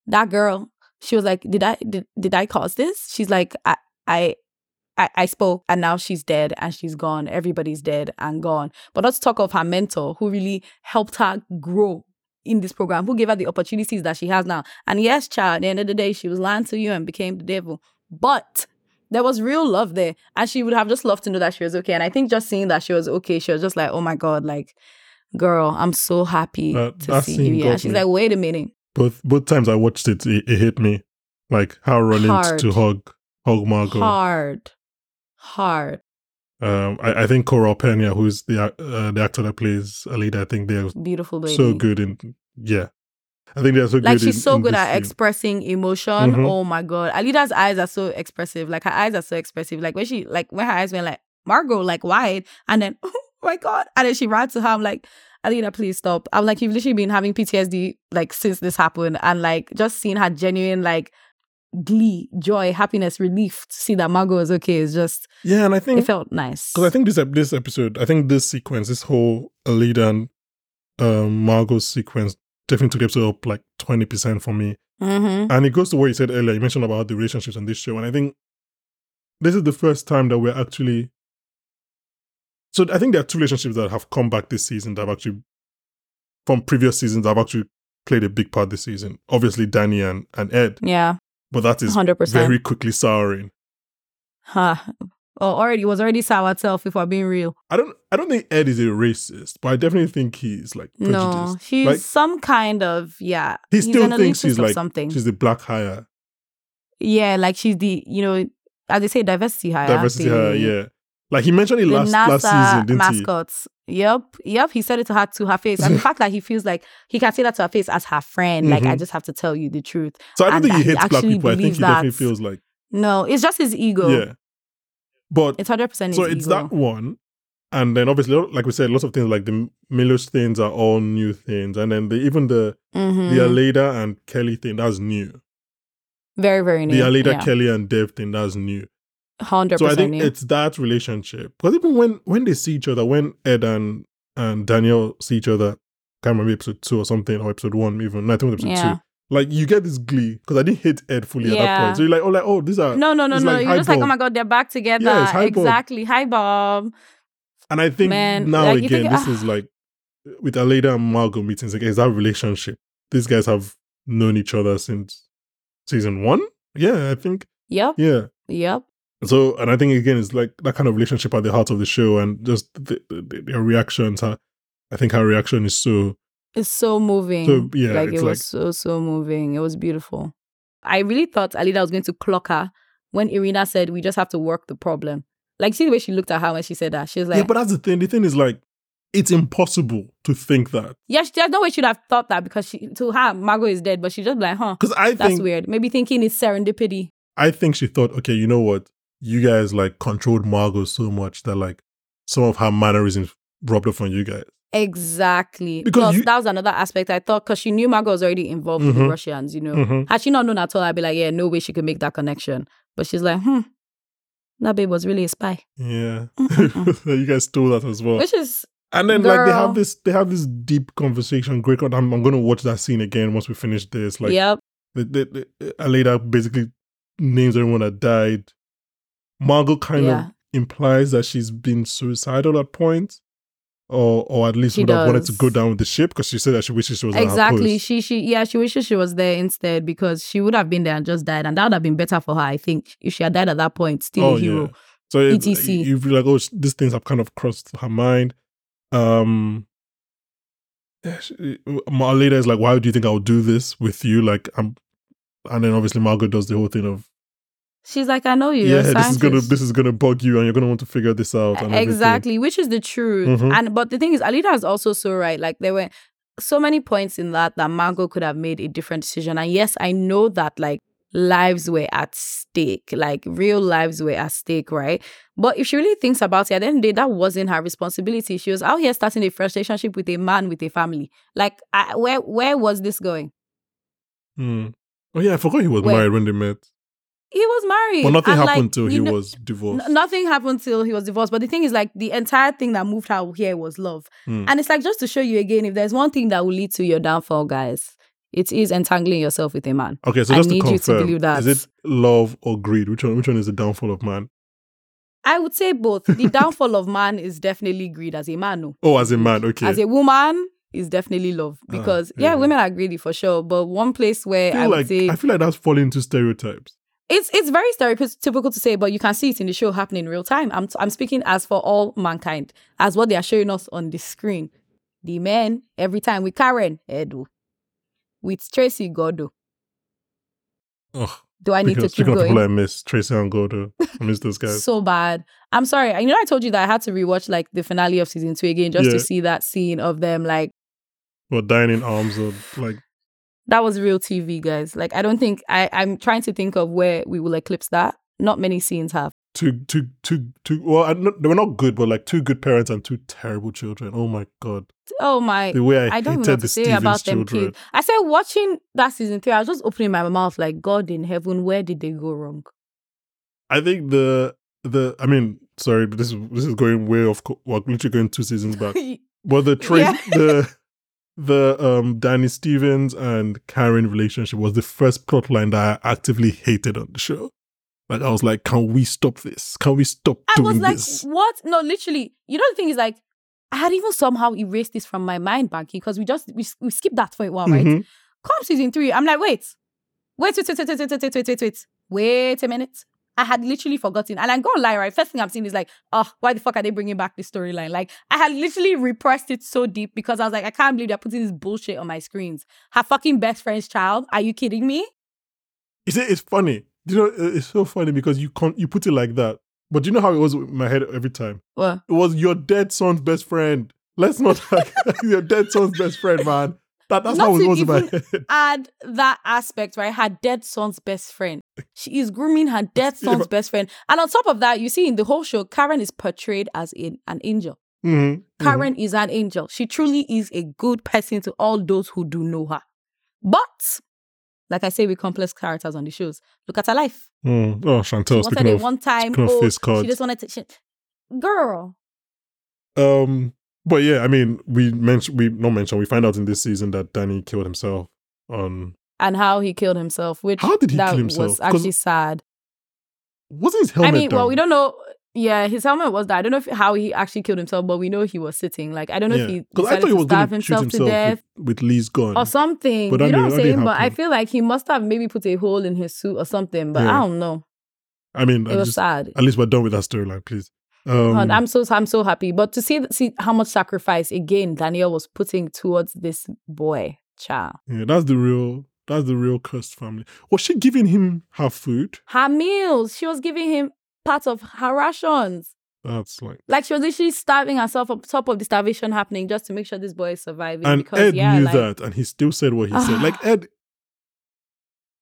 that girl, she was like, did I did, did I cause this? She's like, I I I, I spoke and now she's dead and she's gone. Everybody's dead and gone. But let's talk of her mentor who really helped her grow in this program, who gave her the opportunities that she has now. And yes, child, at the end of the day, she was lying to you and became the devil. But there was real love there. And she would have just loved to know that she was okay. And I think just seeing that she was okay, she was just like, oh my God, like, girl, I'm so happy That- to see you. Yeah. She's me. like, wait a minute. Both both times I watched it, it, it hit me. Like how running Hard. to hug hug Margo. Hard. Hard. Um, I, I think Coral Peña, who's the uh, the actor that plays Aleida, I think they're Beautiful baby. so good in yeah. I think they're so good. like good. she's in- so in good at expressing emotion. Mhm. Oh my god, Aleida's eyes are so expressive. Like her eyes are so expressive. Like when she, like when her eyes went like Margo, like wide, and then oh my god, and then she ran to her. I'm like, Aleida, please stop. I'm like, you've literally been having PTSD like since this happened, and like just seeing her genuine like glee, joy, happiness, relief to see that Margo is okay is just Yeah, and I think it felt nice. Because I think this this episode, I think this sequence, this whole Aleida and um, Margo sequence, definitely took episode up like twenty percent for me. mm-hmm. And it goes to what you said earlier. You mentioned about the relationships on this show, and I think this is the first time that we're actually. So I think there are two relationships that have come back this season that have actually, from previous seasons, that have actually played a big part this season. Obviously, Dani and, and Ed, yeah, but that is hundred percent. very quickly souring. Huh. Oh, already was already sour itself. If we're being real. I don't. I don't think Ed is a racist, but I definitely think he's like prejudiced. No, he's Like- some kind of yeah. He he's still thinks she's like something. she's the black hire, yeah, like she's the you know as they say diversity hire. diversity hire. Yeah, like he mentioned it The last NASA last season, didn't he? mascots. Yep, yep. He said it to her to her face, and the fact that he feels like he can say that to her face as her friend. Like I Mhm. just have to tell you the truth. So I don't and think he that he hates black people. I think he definitely feels like No, it's just his ego. yeah. But It's hundred percent. so it's that one, and then obviously, like we said, lots of things like the Milos things are all new things, and then the even the hmm the Aleida and Kelly thing that's new. very very new. The Aleida yeah. Kelly and Dev thing that's new. Hundred So I think new. it's that relationship because even when when they see each other, when Ed and and Daniel see each other, can't remember episode two or something or episode one even. No, I think it was episode Yeah. two. Like you get this glee because I didn't hate Ed fully at that point. So you're like, oh, like oh, these are No, no, no, no. like You're just like, oh my god, they're back together. Yeah, it's hi, Bob. exactly. Hi, Bob. And I think Man, now like, again, think- this ah. is like with Aleida and Margo meetings again, is that relationship. These guys have known each other since season one. Yeah, I think. Yep. Yeah. Yep. So, and I think again, it's like that kind of relationship at the heart of the show, and just the, the, their reactions. Her, I think her reaction is so. It's so moving. So, yeah, like it was like- so so moving. It was beautiful. I really thought Aleida was going to clock her when Irina said, "We just have to work the problem." Like, see the way she looked at her when she said that. She was like, yeah, but that's the thing. The thing is like, it's impossible to think that "Yeah, she, there's no way she'd have thought that because she to her Margo is dead, but she just like, huh." because I That's think weird. Maybe thinking it's serendipity. I think she thought, okay, you know what? You guys like controlled Margo so much that like some of her mannerisms rubbed off on you guys. Exactly. Because Plus, you- that was another aspect I thought because she knew Margo was already involved with the Mhm. Russians, you know. Mhm. Had she not known at all, I'd be like, yeah, no way she could make that connection. But she's like, hmm, that babe was really a spy. Yeah, you guys stole that as well. Which is, And then like they have this, they have this deep conversation. Great, con- I'm, I'm going to watch that scene again once we finish this. Like, yep. the, the, the, Aleida basically names everyone that died. Margo kind Yeah. of implies that she's been suicidal at points, or or at least She would have wanted to go down with the ship because she said that she wishes she was Exactly. She, she, yeah, she wishes she was there instead because she would have been there and just died. And that would have been better for her, I think, if she had died at that point, still Oh, a hero. yeah. So it, you feel like, oh, these things have kind of crossed her mind. Um, she- Marlena is like, why do you think I'll do this with you? Like, I'm, and then obviously Margo does the whole thing of, She's like, I know you. yeah, this is gonna, this is gonna bug you, and you're gonna want to figure this out. And everything. exactly which is the truth Mhm. and but the thing is aleida is also so right like there were so many points in that that margo could have made a different decision and yes i know that like lives were at stake like real lives were at stake right but if she really thinks about it at the end of the day that wasn't her responsibility she was out here starting a fresh relationship with a man with a family like I, where where was this going Hmm. Oh yeah, I forgot he was Where? married when they met. He was married But nothing and, like, happened till he know- was divorced. N- nothing happened till he was divorced. But the thing is, like, the entire thing that moved her here was love. Hmm. And it's like, just to show you again, if there's one thing that will lead to your downfall, guys, it is entangling yourself with a man. Okay, so I just to need you to confirm, believe that. is it love or greed? Which one? Which one is the downfall of man? I would say both. The downfall of man is definitely greed as a man. No. Oh, as a man, okay. As a woman, is definitely love. Ah, Because, yeah. yeah, women are greedy for sure. But one place where I I would like say I feel like that's falling into stereotypes. It's it's very stereotypical to say, but you can see it in the show happening in real time. I'm I'm speaking as for all mankind, as what they are showing us on the screen. The men every time with Karen Edu, with Tracy Gordo. Oh, Do I need to keep people I going? miss, Tracy and Gordo. I miss those guys. So bad. I'm sorry. You know, I told you that I had to rewatch like the finale of season two again just Yeah. to see that scene of them. Like Well, dying in arms of like that was real TV, guys. Like I don't think I I'm trying to think of where we will eclipse that. Not many scenes have. two, two, two, two. Well, I, not, they were not good, but like two good parents and two terrible children. Oh my god, Oh my the way I, I don't hated the say Stevens about them children. kids. I said watching that season three, I was just opening my mouth like, God in heaven, where did they go wrong? I think the the. I mean, sorry, but this is this is going way off. co- Well, literally going two seasons back. But the train Yeah. the the um Danny Stevens and Karen relationship was the first plot line that I actively hated on the show. Like I was like, can we stop this? Can we stop doing this? I was like, what? No, literally. You know the thing is like, I had even somehow erased this from my mind, Banky, because we just we, we skipped that for a while, right? Mhm. Come season three, I'm like, wait, wait, wait, wait, wait, wait, wait, wait, wait, wait, wait, wait a minute. I had literally forgotten. And I'm gonna lie, right? First thing I'm seeing is like, oh, why the fuck are they bringing back this storyline? Like, I had literally repressed it so deep because I was like, I can't believe they're putting this bullshit on my screens. Her fucking best friend's child. Are you kidding me? You see, it's funny. You know, it's so funny because you can't you put it like that. But do you know how it was in my head every time? Well, It was your dead son's best friend. Let's not like your dead son's best friend, man. That, that's Not how it to was even- head. add that aspect, right? Her dead son's best friend. She is grooming her dead Yeah, son's but- best friend. And on top of that, you see in the whole show, Karen is portrayed as in, an angel. Mhm, mhm. Karen is an angel. She truly is a good person to all those who do know her. But, like I say with complex characters on the shows, look at her life. Mm. Oh, She Chantel, wanted speaking of, one time, oh, she just wanted to. She, girl, Um, but yeah, I mean, we mentioned we not mentioned we find out in this season that Danny killed himself on and how he killed himself, which How did he that kill himself? was actually sad. wasn't his helmet I mean, down? well, we don't know. Yeah, his helmet was that. I don't know if, how he actually killed himself, but we know he was sitting. Like, I don't know if he because I thought he was to shoot himself to death with, with Lee's gun. or something. But you know what I'm saying? But I feel like he must have maybe put a hole in his suit or something. But Yeah. I don't know. I mean, It I was just, sad. at least we're done with that storyline, please. Um, God, I'm so I'm so happy. But to see see how much sacrifice again Danielle was putting towards this boy child. yeah, that's the real. That's the real cursed family. Was she giving him her food? Her meals, she was giving him part of her rations. That's like. Like she was literally starving herself on top of the starvation happening just to make sure this boy is surviving. And because Ed yeah, knew like, that, and he still said what he said. Like Ed,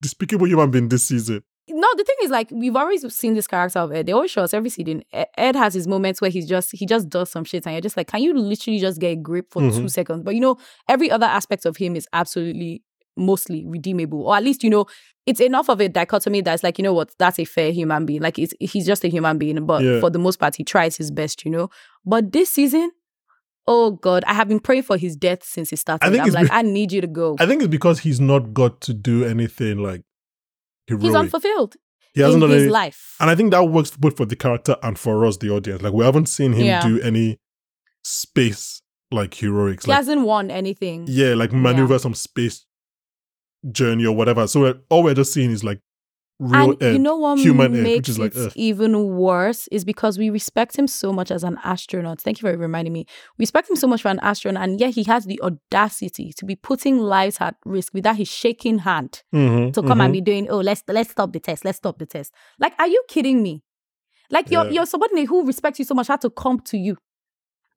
despicable human being this season. No, the thing is, like, we've always seen this character of Ed. They always show us every season. Ed has his moments where he's just he just does some shit, and you're just like, can you literally just get a grip for two Mhm. seconds? But you know, every other aspect of him is absolutely mostly redeemable, or at least you know, it's enough of a dichotomy that's like, you know what, that's a fair human being. Like, it's, he's just a human being, but Yeah. for the most part, he tries his best, you know. But this season. Oh God, I have been praying for his death since he started. think I'm it's like, be- I need you to go. I think it's because he's not got to do anything like heroic. He's unfulfilled he hasn't in done his any, life. and I think that works both for the character and for us, the audience. Like we haven't seen him Yeah. do any space like heroics. he Like hasn't won anything. yeah, like maneuver some space journey or whatever. So we're- all we're just seeing is like real and you know what human makes which is like, ugh. even worse is because we respect him so much as an astronaut. Thank you for reminding me. We respect him so much for an astronaut, and yet he has the audacity to be putting lives at risk without his shaking hand Mhm, to come mhm. and be doing, oh, let's let's stop the test, let's stop the test. Like, are you kidding me? Like your Yeah. your subordinate who respects you so much had to come to you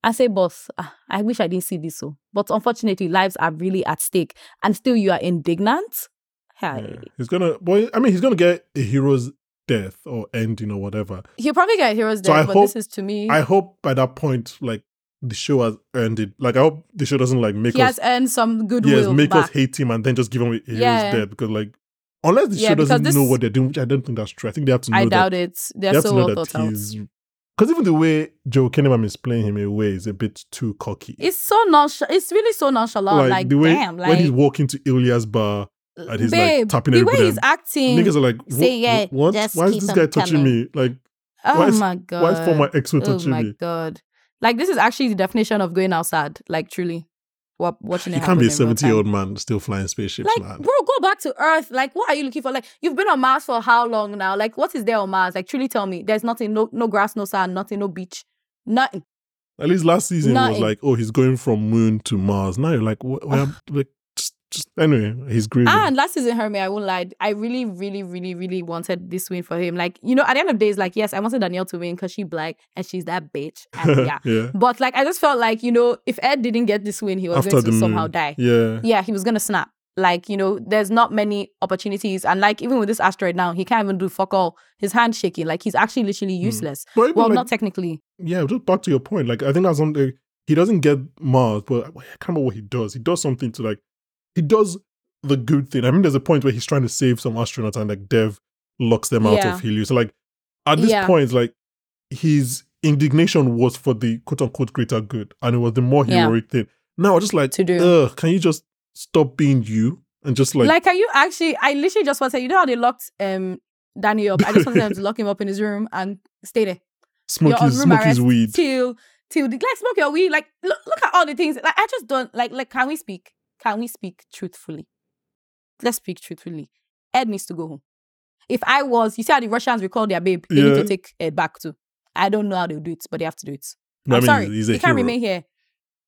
and say, boss, ah, I wish I didn't see this so. But unfortunately, lives are really at stake, and still you are indignant. Hey. Yeah. He's gonna. Well, I mean, he's gonna get a hero's death or ending or whatever. He'll probably get a hero's So death, I but hope- this is to me. I hope by that point, like the show has earned it. Like I hope the show doesn't like make he us has earned some goodwill. yes make us hate him and then just give him a hero's Yeah. death because like unless the Yeah, show doesn't this- know what they're doing, which I don't think that's true. I think they have to know I that doubt it. they They're have so to know well that thought out. because even the way Joel Kinnaman is playing him away is a bit too cocky. It's so nonchalant. It's really so nonchalant. Like, the way damn, when he's like, walking to Ilya's bar and he's babe, like tapping the way he's acting. niggas are like, say, yeah, what? Why is this guy touching coming. me? Like, oh why is- my god. why is former exo oh touching me? Oh my me? god. Like this is actually the definition of going outside. Like truly, what watching it You can't be a happen in real 70 year old man still flying spaceships, Like, man. bro, go back to Earth. Like, what are you looking for? Like, you've been on Mars for how long now? Like, what is there on Mars? Like, truly tell me. There's nothing, no, no grass, no sand, nothing, no beach, nothing. At least last season was like, oh, he's going from moon to Mars. Now you're like, wh- where, like, just, anyway, he's grieving. Ah, and last season, Hermie, I won't lie. I really, really, really, really wanted this win for him. Like, you know, at the end of the day, it's like, yes, I wanted Danielle to win because she black and she's that bitch. And yeah. yeah. But like, I just felt like, you know, if Ed didn't get this win, he was After going to somehow moon. die. Yeah. Yeah, he was going to snap. Like, you know, there's not many opportunities. And like, even with this asteroid now, he can't even do fuck all. His hand shaking. Like, he's actually literally hmm. useless. But Well, like, not technically. yeah, just back to your point. Like, I think that's something he doesn't get Mars, but I can't remember what he does. He does something to like, he does the good thing. I mean, there's a point where he's trying to save some astronauts and like Dev locks them out Yeah. of Helios. So, like, at this Yeah. point, like, his indignation was for the quote unquote greater good, and it was the more Yeah. heroic thing. Now, I just like, To do. can you just stop being you and just like, Like, are you actually? I literally just want to say, you know how they locked um Danny up? I just wanted them to lock him up in his room and stay there. smoke his, smoke his weed? till till the like smoke your weed. Like look, look at all the things. Like I just don't like. Like can we speak? Can we speak truthfully? Let's speak truthfully. Ed needs to go home. If I was, you see how the Russians recall their babe, they need to take Ed back too. I don't know how they'll do it, but they have to do it. No, I'm I mean, sorry, he's, he can't hero. remain here.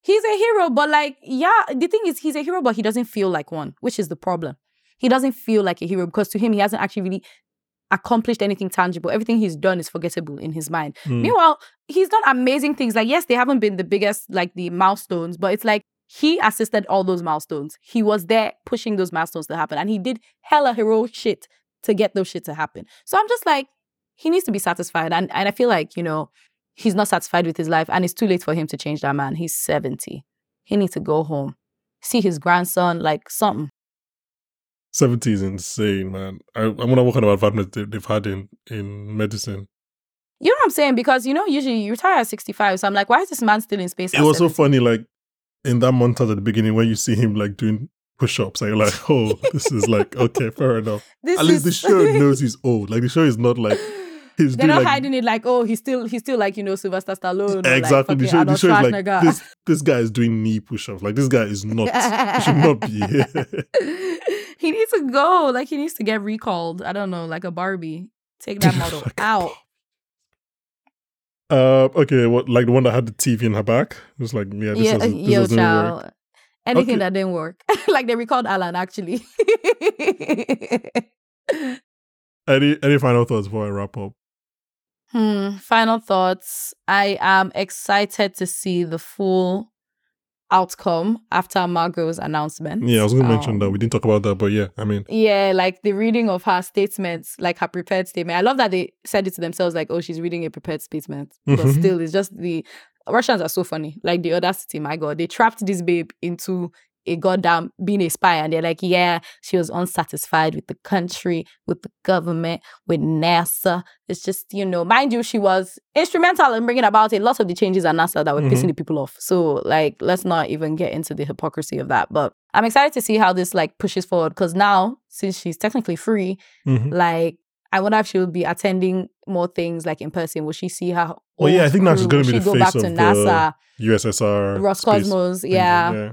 He's a hero, but like, yeah, the thing is, he's a hero, but he doesn't feel like one, which is the problem. He doesn't feel like a hero because to him, he hasn't actually really accomplished anything tangible. Everything he's done is forgettable in his mind. Mm. Meanwhile, he's done amazing things. Like, yes, they haven't been the biggest, like the milestones, but it's like he assisted all those milestones. He was there pushing those milestones to happen, and he did hella heroic shit to get those shit to happen. So I'm just like, he needs to be satisfied, and and I feel like you know he's not satisfied with his life, and it's too late for him to change that man. He's seventy. He needs to go home, see his grandson, like something. 70 is insane, man. I, I'm gonna work on about advancements they, they've had in, in medicine. You know what I'm saying? Because you know, usually you retire at 65. So I'm like, why is this man still in space? It was so funny, like in that montage at the beginning when you see him like doing push-ups, and you're like, oh, this is like okay, fair enough. This At least the show knows he's old. Like the show is not like he's They're not like hiding it like, oh, he's still he's still like you know Sylvester Stallone. exactly. Like, the show, the show is like this. This guy is doing knee push-ups. Like this guy is not. he should not be here. he needs to go. Like he needs to get recalled. I don't know, like a Barbie. Take that model Like out. Uh, okay, what like the one that had the TV in her back? It was like, yeah, this Yeah, doesn't, this yo, doesn't work. child. Anything Okay. that didn't work. like they recalled Alan actually. Any any final thoughts before I wrap up? Hmm. Final thoughts. I am excited to see the full outcome after Margo's announcement. Yeah, I was gonna mention that. Um, We didn't talk about that, but yeah, I mean, Yeah, like the reading of her statements, like her prepared statement. I love that they said it to themselves, like, oh, she's reading a prepared statement. But Mhm. still, it's just the Russians are so funny. Like the audacity, my God. They trapped this babe into a goddamn being a spy. And they're like, yeah, she was unsatisfied with the country, with the government, with NASA. It's just, you know, mind you, she was instrumental in bringing about a lot of the changes at NASA that were Mhm. pissing the people off. So, like, let's not even get into the hypocrisy of that. But I'm excited to see how this like pushes forward because now, since she's technically free, mhm. like I wonder if she'll be attending more things like in person. Will she see her? Well, yeah, I think now she's gonna be the go back face to of the NASA, USSR, Roscosmos. Yeah. yeah.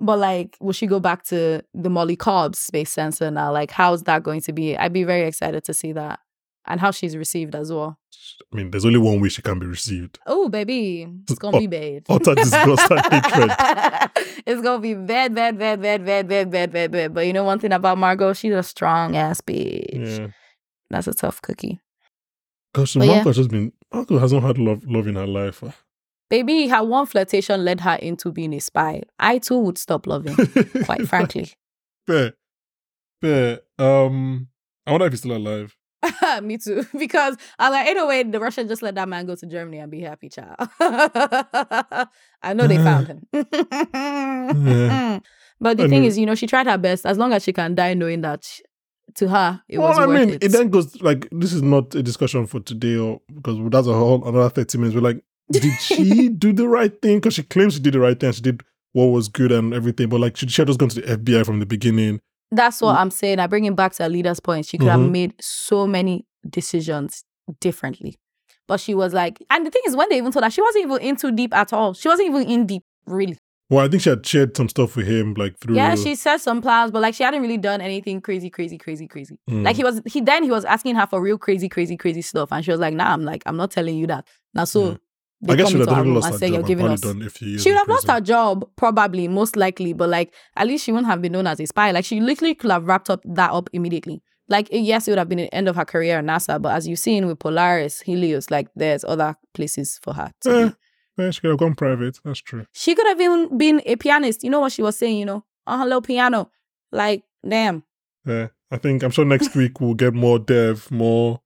But like, will she go back to the Molly Cobbs space sensor now? Like, how's that going to be? I'd be very excited to see that and how she's received as well. I mean, there's only one way she can be received. Oh, baby, it's gonna be bad. Utter disgust and hatred. it's gonna be bad, bad, bad, bad, bad, bad, bad, bad, bad. But you know one thing about Margo, she's a strong ass bitch. Yeah. That's a tough cookie. Gosh, Margo yeah. Has just been Margo hasn't had love love in her life. Baby, her one flirtation led her into being a spy. I too would stop loving, quite frankly. Fair. Fair. Um I wonder if he's still alive. Me too. Because I was like, ain't no way the Russian just let that man go to Germany and be happy, child. I know they found him. But the I thing know. is, you know, she tried her best as long as she can die knowing that sh- to her it was well, I worth mean, it. it. then goes like this is not a discussion for today, or because that's a whole another thirty minutes. We're like, did she do the right thing? Because she claims she did the right thing. She did what was good and everything, but like, should she have just gone to the FBI from the beginning? That's what Mm. I'm saying. I bring it back to Aleida's point. She could have Mhm. made so many decisions differently. But she was like, and the thing is, when they even told her, she wasn't even in too deep at all. She wasn't even in deep, really. Well, I think she had shared some stuff with him, like through. Yeah, she said some plans, but like she hadn't really done anything crazy, crazy, crazy, crazy. Mm. Like he was, he then he was asking her for real crazy, crazy, crazy stuff, and she was like, "Nah, I'm like, I'm not telling you that." Now, so Yeah. I guess she would have lost and her say, job. "You're giving us." She would have lost her job, probably, most likely, but like at least she wouldn't have been known as a spy. Like she literally could have wrapped up that up immediately. Like eh, yes, it would have been the end of her career at NASA, but as you've seen with Polaris, Helios, like there's other places for her. To Eh, be. yeah, she could have gone private. That's true. She could have even been a pianist. You know what she was saying, you know, on her little piano. Like, damn. Yeah, I think I'm sure next week we'll get more Dev, more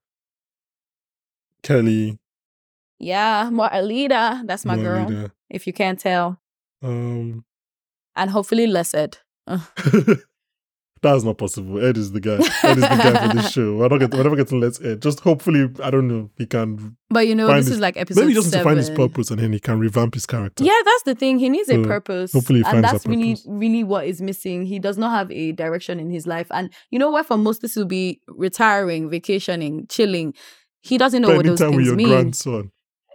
Kelly, Yeah, more Aleida. That's my more girl. If you can't tell. Um, And hopefully less Ed. that's not possible. Ed is the guy. Ed is the guy for this show. We're not get, we're never getting let Ed. Just hopefully, I don't know. He can But you know, this his- is like episode maybe he just needs to find his purpose and then he can revamp his character. Yeah, that's the thing. He needs a purpose. hopefully he and finds that's that really, really what is missing. He does not have a direction in his life. And you know what? For most, this will be retiring, vacationing, chilling. He doesn't know what Spending those time with your mean. grandson.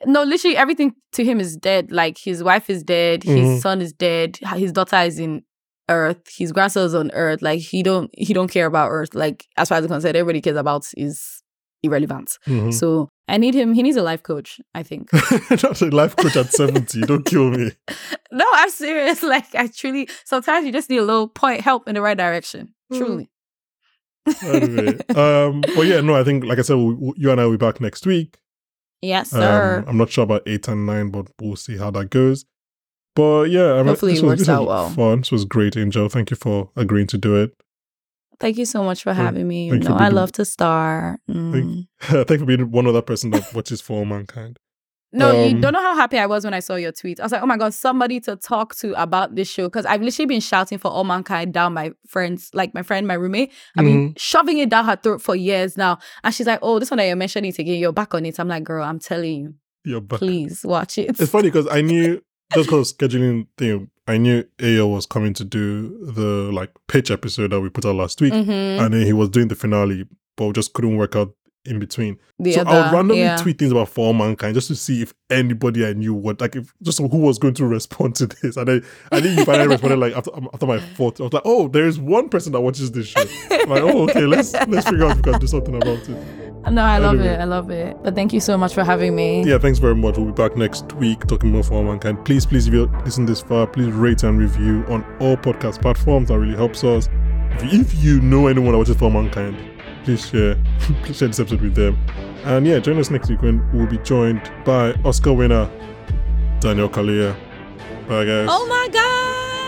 No, literally everything to him is dead. Like his wife is dead, his Mhm. son is dead, his daughter is in Earth, his grandson is on Earth. Like he don't he don't care about Earth. Like as far as I'm concerned, everybody cares about is irrelevant. Mhm. So I need him. He needs a life coach. I think. That's a life coach at 70. Don't kill me. no, I'm serious. Like I truly. Sometimes you just need a little point help in the right direction. Mhm. Truly. Anyway, um, but yeah, no, I think, like I said, we, we- you and I will be back next week. Yes, sir. Um, I'm not sure about eight and nine, but we'll see how that goes. But yeah, I mean, Hopefully this it was, works this out was well. Fun. This was great, Angel. Thank you for agreeing to do it. Thank you so much for having me. You thank you know, I love to star. Mm. Thank you for being one other person that watches For All Mankind. No, you Um, don't know how happy I was when I saw your tweet. I was like, oh my God, somebody to talk to about this show. Because I've literally been shouting for all mankind down my friends, like my friend, my roommate. I've been shoving it down her throat for years now. And she's like, oh, this one that you're mentioning it again, you're back on it. I'm like, girl, I'm telling you, You're back. please watch it. It's funny because I knew just because scheduling thing, I knew Ayo was coming to do the like pitch episode that we put out last week, Mhm. and then he was doing the finale, but just couldn't work out in between. The so I would randomly yeah. tweet things about For Mankind just to see if anybody I knew would like if just who was going to respond to this. And I I think you finally responded like after um, after my fourth. I was like, oh, there is one person that watches this show. I'm like, oh, okay, let's let's figure out if we can do something about it. No, I love Anyway. it. I love it. But thank you so much for having me. Yeah, thanks very much. We'll be back next week talking more for all mankind. Please, please, if you listen this far, please rate and review on all podcast platforms. That really helps us. If you, know anyone that watches for mankind, please share, please share this episode with them. And yeah, join us next week when we'll be joined by Oscar winner Daniel Kaluuya. Bye, guys. Oh my God.